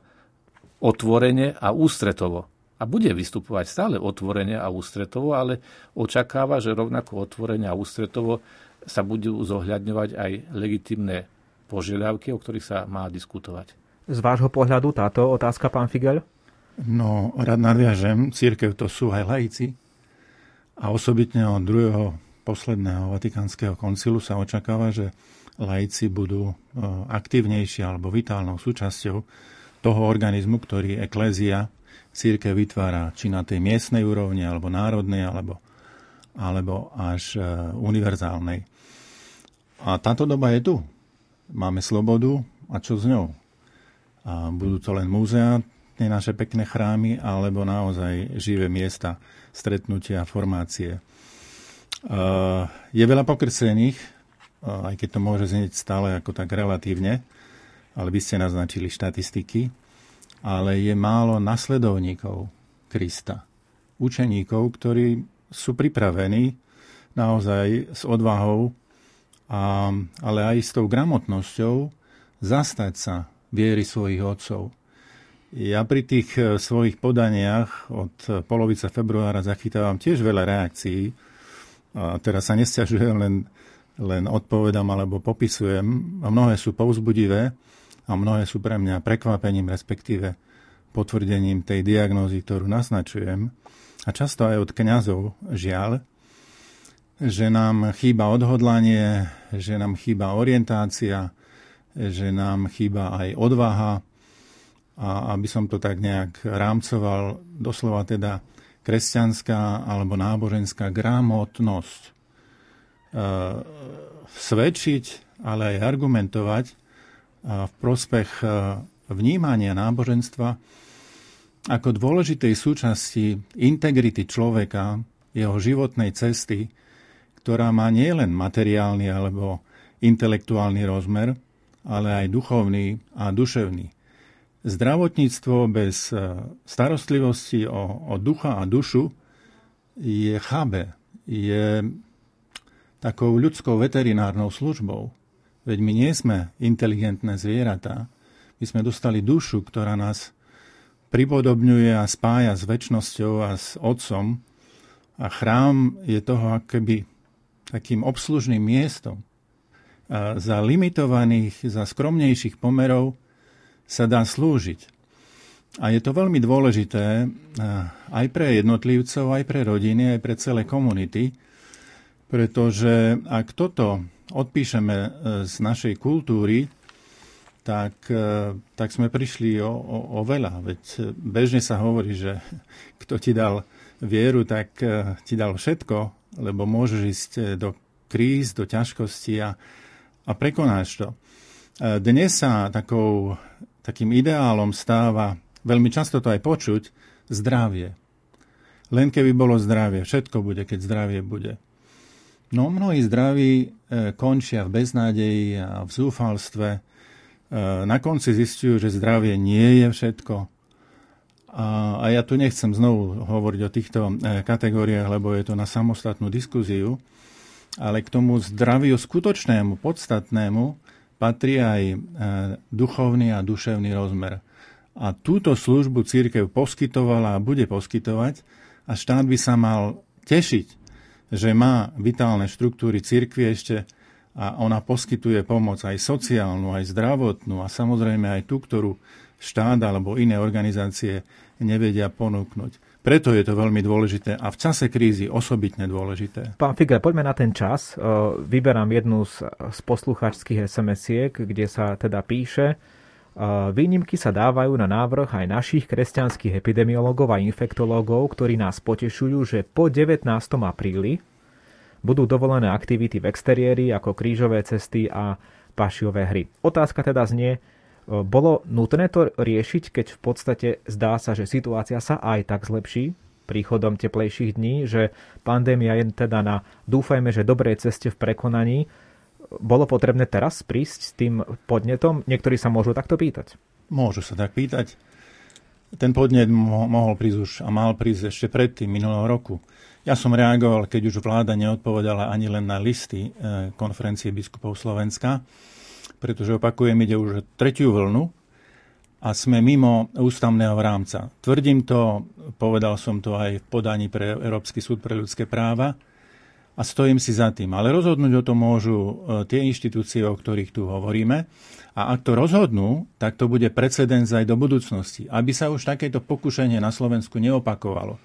otvorene a ústretovo. A bude vystupovať stále otvorene a ústretovo, ale očakáva, že rovnako otvorene a ústretovo sa budú zohľadňovať aj legitimné požiadavky, o ktorých sa má diskutovať. Z vášho pohľadu táto otázka, pán Figel? No, rád nadviažem. Církev to sú aj laici. A osobitne od druhého posledného Vatikánskeho koncilu sa očakáva, že laici budú e, aktívnejší alebo vitálnou súčasťou toho organizmu, ktorý eklézia církev vytvára či na tej miestnej úrovni, alebo národnej, alebo, alebo až univerzálnej. A táto doba je tu. Máme slobodu a čo s ňou? A budú to len múzea, tie naše pekné chrámy, alebo naozaj živé miesta, stretnutia, formácie. Je veľa pokrcených, aj keď to môže znieť stále ako tak relatívne, ale by ste naznačili štatistiky, ale je málo nasledovníkov Krista. Učeníkov, ktorí sú pripravení naozaj s odvahou, a, ale aj s tou gramotnosťou zastať sa viery svojich otcov. Ja pri tých e, svojich podaniach od polovice februára zachytávam tiež veľa reakcií. A teraz sa nestiažujem, len, len odpovedám alebo popisujem. A mnohé sú povzbudivé a mnohé sú pre mňa prekvapením, respektíve potvrdením tej diagnózy, ktorú naznačujem. A často aj od kňazov, žiaľ, že nám chýba odhodlanie, že nám chýba orientácia, že nám chýba aj odvaha, a aby som to tak nejak rámcoval, doslova teda kresťanská alebo náboženská gramotnosť. E, svedčiť, ale aj argumentovať v prospech e, vnímania náboženstva ako dôležitej súčasti integrity človeka, jeho životnej cesty, ktorá má nielen materiálny alebo intelektuálny rozmer, ale aj duchovný a duševný. Zdravotníctvo bez e, starostlivosti o, o ducha a dušu je chabe, je takou ľudskou veterinárnou službou. Veď my nie sme inteligentné zvieratá. My sme dostali dušu, ktorá nás pripodobňuje a spája s väčšnosťou a s Otcom. A chrám je toho akoby takým obslužným miestom. A za limitovaných, za skromnejších pomerov sa dá slúžiť. A je to veľmi dôležité aj pre jednotlivcov, aj pre rodiny, aj pre celé komunity, pretože ak toto odpíšeme eh, z našej kultúry, tak, eh, tak sme prišli o, o, o veľa. Veď bežne sa hovorí, že (laughs) kto ti dal vieru, tak ti dal všetko, lebo môžeš ísť do kríz, do ťažkosti a, a prekonáš to. Dnes sa takou takým ideálom stáva, veľmi často to aj počuť, zdravie. Len keby bolo zdravie, všetko bude, keď zdravie bude. No mnohí zdraví e, končia v beznádeji a v zúfalstve. E, na konci zistujú, že zdravie nie je všetko. A, a ja tu nechcem znovu hovoriť o týchto e, kategóriách, lebo je to na samostatnú diskuziu, ale k tomu zdraviu skutočnému, podstatnému, patrí aj duchovný a duševný rozmer. A túto službu církev poskytovala a bude poskytovať a štát by sa mal tešiť, že má vitálne štruktúry církvy ešte a ona poskytuje pomoc aj sociálnu, aj zdravotnú a samozrejme aj tú, ktorú štát alebo iné organizácie nevedia ponúknuť. Preto je to veľmi dôležité a v čase krízy osobitne dôležité. Pán Figler, poďme na ten čas. Vyberám jednu z, z posluchačských SMS-iek, kde sa teda píše, Výnimky sa dávajú na návrh aj našich kresťanských epidemiológov a infektológov, ktorí nás potešujú, že po 19. apríli budú dovolené aktivity v exteriéri ako krížové cesty a pašiové hry. Otázka teda znie, bolo nutné to riešiť, keď v podstate zdá sa, že situácia sa aj tak zlepší príchodom teplejších dní, že pandémia je teda na, dúfajme, že dobrej ceste v prekonaní. Bolo potrebné teraz prísť s tým podnetom? Niektorí sa môžu takto pýtať. Môžu sa tak pýtať. Ten podnet mohol prísť už a mal prísť ešte predtým, minulého roku. Ja som reagoval, keď už vláda neodpovedala ani len na listy eh, konferencie biskupov Slovenska, pretože opakujem, ide už tretiu vlnu a sme mimo ústavného rámca. Tvrdím to, povedal som to aj v podaní pre Európsky súd pre ľudské práva a stojím si za tým. Ale rozhodnúť o tom môžu e, tie inštitúcie, o ktorých tu hovoríme. A ak to rozhodnú, tak to bude precedens aj do budúcnosti. Aby sa už takéto pokušenie na Slovensku neopakovalo.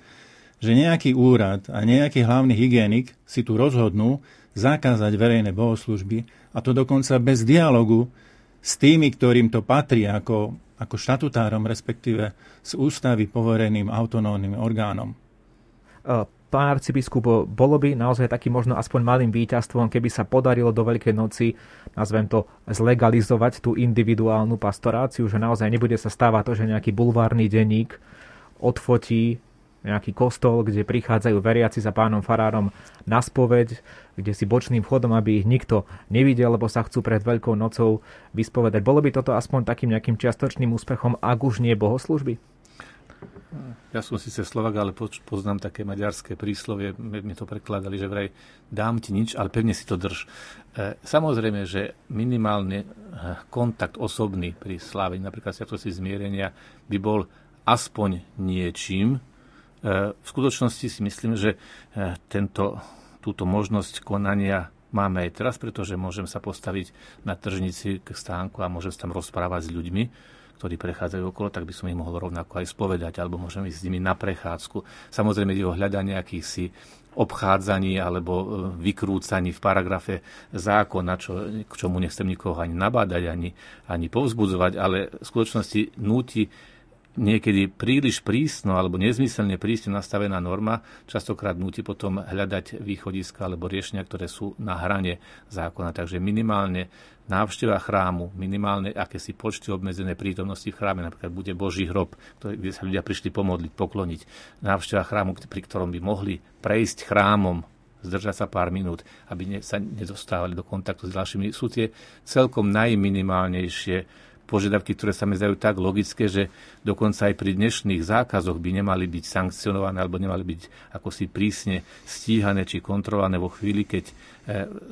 Že nejaký úrad a nejaký hlavný hygienik si tu rozhodnú zakázať verejné bohoslužby a to dokonca bez dialogu s tými, ktorým to patrí ako ako štatutárom, respektíve z ústavy povereným autonómnym orgánom. Pán arcibiskup, bolo by naozaj takým možno aspoň malým víťazstvom, keby sa podarilo do Veľkej noci, nazvem to, zlegalizovať tú individuálnu pastoráciu, že naozaj nebude sa stávať to, že nejaký bulvárny denník odfotí nejaký kostol, kde prichádzajú veriaci za pánom farárom na spoveď, kde si bočným vchodom, aby ich nikto nevidel, lebo sa chcú pred Veľkou nocou vyspovedať. Bolo by toto aspoň takým nejakým čiastočným úspechom, ak už nie bohoslužby? Ja som síce Slovak, ale poznám také maďarské príslovie, mi to prekladali, že vraj dám ti nič, ale pevne si to drž. E, samozrejme, že minimálne e, kontakt osobný pri slávení, napríklad Sviatosti zmierenia, by bol aspoň niečím, E, v skutočnosti si myslím, že tento, túto možnosť konania máme aj teraz, pretože môžem sa postaviť na tržnici k stánku a môžem sa tam rozprávať s ľuďmi, ktorí prechádzajú okolo, tak by som ich mohol rovnako aj spovedať, alebo môžem ísť s nimi na prechádzku. Samozrejme, ide o hľadanie akýchsi obchádzaní alebo e, vykrúcaní v paragrafe zákona, čo, k čomu nechcem nikoho ani nabádať, ani, ani povzbudzovať, ale v skutočnosti núti niekedy príliš prísno alebo nezmyselne prísne nastavená norma častokrát núti potom hľadať východiska alebo riešenia, ktoré sú na hrane zákona. Takže minimálne návšteva chrámu, minimálne akési počty obmedzené prítomnosti v chráme, napríklad bude Boží hrob, kde sa ľudia prišli pomodliť, pokloniť. Návšteva chrámu, pri ktorom by mohli prejsť chrámom, zdržať sa pár minút, aby sa nedostávali do kontaktu s ďalšími. Sú tie celkom najminimálnejšie požiadavky, ktoré sa mi zdajú tak logické, že dokonca aj pri dnešných zákazoch by nemali byť sankcionované alebo nemali byť ako si prísne stíhané či kontrolované vo chvíli, keď e,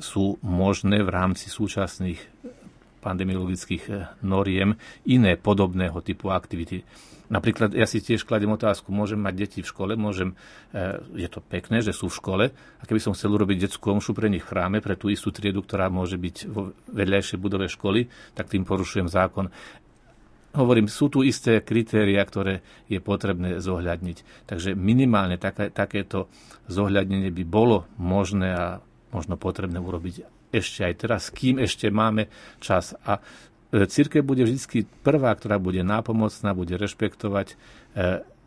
sú možné v rámci súčasných pandemiologických e, noriem iné podobného typu aktivity. Napríklad ja si tiež kladem otázku, môžem mať deti v škole, môžem, e, je to pekné, že sú v škole, a keby som chcel urobiť detskú omšu pre nich v chráme, pre tú istú triedu, ktorá môže byť vo vedľajšej budove školy, tak tým porušujem zákon. Hovorím, sú tu isté kritéria, ktoré je potrebné zohľadniť. Takže minimálne také, takéto zohľadnenie by bolo možné a možno potrebné urobiť ešte aj teraz, kým ešte máme čas. A církev bude vždy prvá, ktorá bude nápomocná, bude rešpektovať e,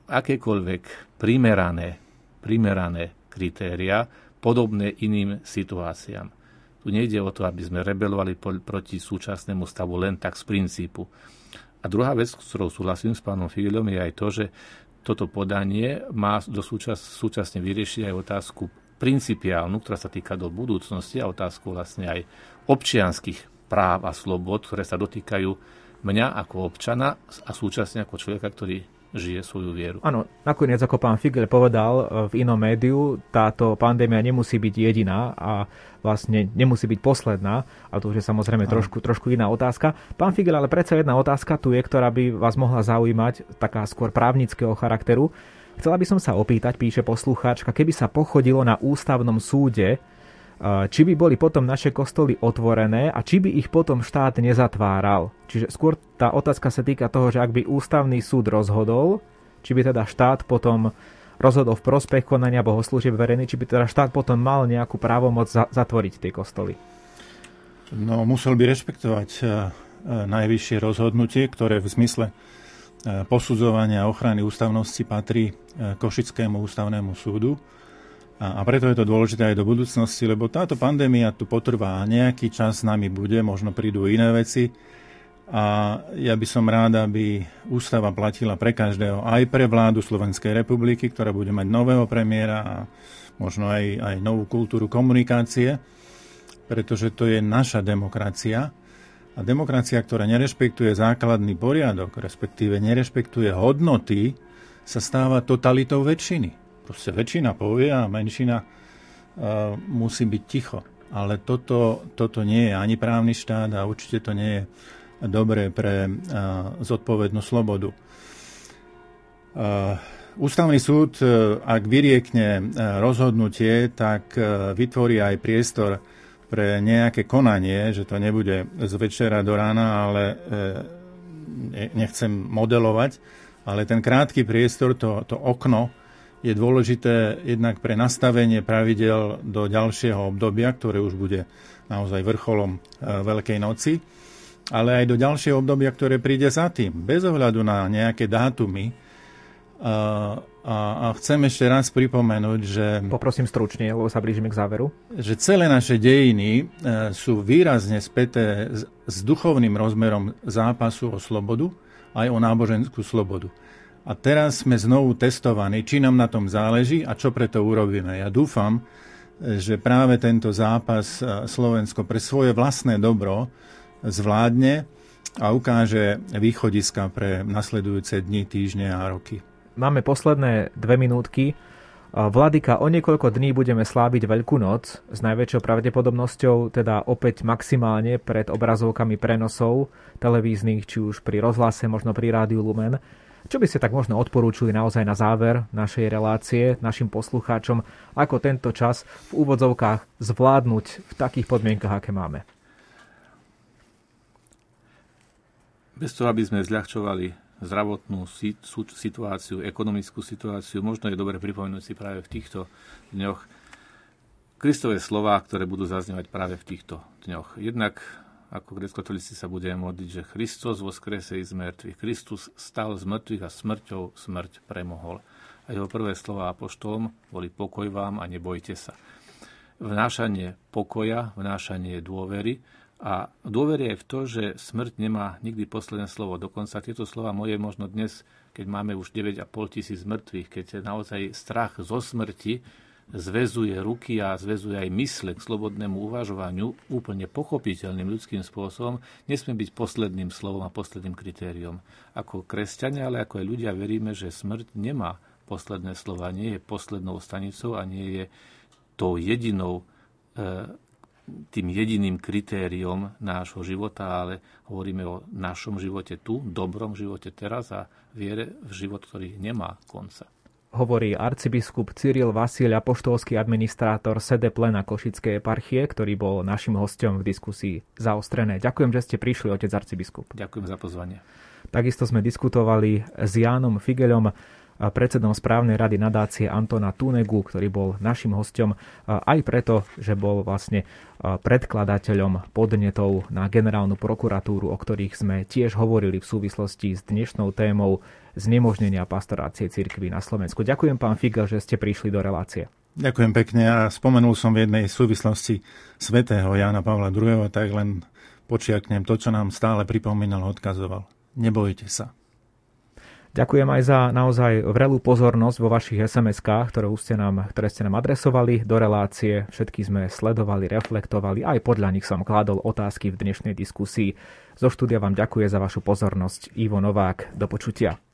akékoľvek primerané, primerané kritéria, podobné iným situáciám. Tu nejde o to, aby sme rebelovali proti súčasnému stavu len tak z princípu. A druhá vec, s ktorou súhlasím s pánom Figelom, je aj to, že toto podanie má do súčas, súčasne vyriešiť aj otázku principiálnu, ktorá sa týka do budúcnosti a otázku vlastne aj občianských práv a slobod, ktoré sa dotýkajú mňa ako občana a súčasne ako človeka, ktorý žije svoju vieru. Áno, nakoniec ako pán Figel povedal e, v inom médiu, táto pandémia nemusí byť jediná a vlastne nemusí byť posledná, a to už je samozrejme trošku, trošku iná otázka. Pán Figel, ale predsa jedna otázka tu je, ktorá by vás mohla zaujímať, taká skôr právnického charakteru. Chcela by som sa opýtať, píše poslucháčka, keby sa pochodilo na ústavnom súde či by boli potom naše kostoly otvorené a či by ich potom štát nezatváral. Čiže skôr tá otázka sa týka toho, že ak by ústavný súd rozhodol, či by teda štát potom rozhodol v prospech konania bohoslúžieb verejných, či by teda štát potom mal nejakú právomoc za- zatvoriť tie kostoly. No, musel by rešpektovať e, e, najvyššie rozhodnutie, ktoré v zmysle e, posudzovania ochrany ústavnosti patrí Košickému ústavnému súdu a, preto je to dôležité aj do budúcnosti, lebo táto pandémia tu potrvá nejaký čas s nami bude, možno prídu iné veci. A ja by som rád, aby ústava platila pre každého, aj pre vládu Slovenskej republiky, ktorá bude mať nového premiéra a možno aj, aj novú kultúru komunikácie, pretože to je naša demokracia. A demokracia, ktorá nerešpektuje základný poriadok, respektíve nerešpektuje hodnoty, sa stáva totalitou väčšiny. Proste väčšina povie a menšina uh, musí byť ticho. Ale toto, toto nie je ani právny štát a určite to nie je dobré pre uh, zodpovednú slobodu. Uh, Ústavný súd, ak vyriekne rozhodnutie, tak vytvorí aj priestor pre nejaké konanie, že to nebude z večera do rána, ale nechcem modelovať, ale ten krátky priestor, to, to okno, je dôležité jednak pre nastavenie pravidel do ďalšieho obdobia, ktoré už bude naozaj vrcholom e, Veľkej noci. ale aj do ďalšieho obdobia, ktoré príde za tým, bez ohľadu na nejaké dátumy. A, a, a chcem ešte raz pripomenúť, že... Poprosím stručne, lebo sa blížime k záveru. Že celé naše dejiny e, sú výrazne späté s, s duchovným rozmerom zápasu o slobodu, aj o náboženskú slobodu. A teraz sme znovu testovaní, či nám na tom záleží a čo preto urobíme. Ja dúfam, že práve tento zápas e, Slovensko pre svoje vlastné dobro zvládne a ukáže východiska pre nasledujúce dni, týždne a roky. Máme posledné dve minútky. Vladyka, o niekoľko dní budeme sláviť Veľkú noc s najväčšou pravdepodobnosťou, teda opäť maximálne pred obrazovkami prenosov televíznych, či už pri rozhlase, možno pri rádiu Lumen. Čo by ste tak možno odporúčili naozaj na záver našej relácie našim poslucháčom, ako tento čas v úvodzovkách zvládnuť v takých podmienkach, aké máme? Bez toho, aby sme zľahčovali zdravotnú situáciu, ekonomickú situáciu, možno je dobre pripomenúť si práve v týchto dňoch Kristové slová, ktoré budú zaznievať práve v týchto dňoch. Jednak ako grecko-katolíci sa budeme modliť, že Kristus skrese z mŕtvych. Kristus stal z mŕtvych a smrťou smrť premohol. A jeho prvé slova apoštolom boli pokoj vám a nebojte sa. Vnášanie pokoja, vnášanie dôvery, a dôverie je v to, že smrť nemá nikdy posledné slovo. Dokonca tieto slova moje možno dnes, keď máme už 9,5 tisíc mŕtvych, keď je naozaj strach zo smrti zväzuje ruky a zväzuje aj mysle k slobodnému uvažovaniu úplne pochopiteľným ľudským spôsobom, nesmie byť posledným slovom a posledným kritériom. Ako kresťania, ale ako aj ľudia veríme, že smrť nemá posledné slova, nie je poslednou stanicou a nie je tou jedinou e, tým jediným kritériom nášho života, ale hovoríme o našom živote tu, dobrom živote teraz a viere v život, ktorý nemá konca. Hovorí arcibiskup Cyril Vasil, apoštolský administrátor Sede Plena Košickej eparchie, ktorý bol našim hostom v diskusii zaostrené. Ďakujem, že ste prišli, otec arcibiskup. Ďakujem za pozvanie. Takisto sme diskutovali s Jánom Figelom, predsedom správnej rady nadácie Antona Tunegu, ktorý bol našim hostom aj preto, že bol vlastne predkladateľom podnetov na generálnu prokuratúru, o ktorých sme tiež hovorili v súvislosti s dnešnou témou znemožnenia pastorácie cirkvy na Slovensku. Ďakujem pán Figel, že ste prišli do relácie. Ďakujem pekne a spomenul som v jednej súvislosti svätého Jána Pavla II, tak len počiaknem to, čo nám stále pripomínal, odkazoval. Nebojte sa. Ďakujem aj za naozaj vrelú pozornosť vo vašich SMS-kách, ktoré, ste nám, ktoré ste nám adresovali do relácie. Všetky sme sledovali, reflektovali, aj podľa nich som kládol otázky v dnešnej diskusii. Zo štúdia vám ďakuje za vašu pozornosť. Ivo Novák, do počutia.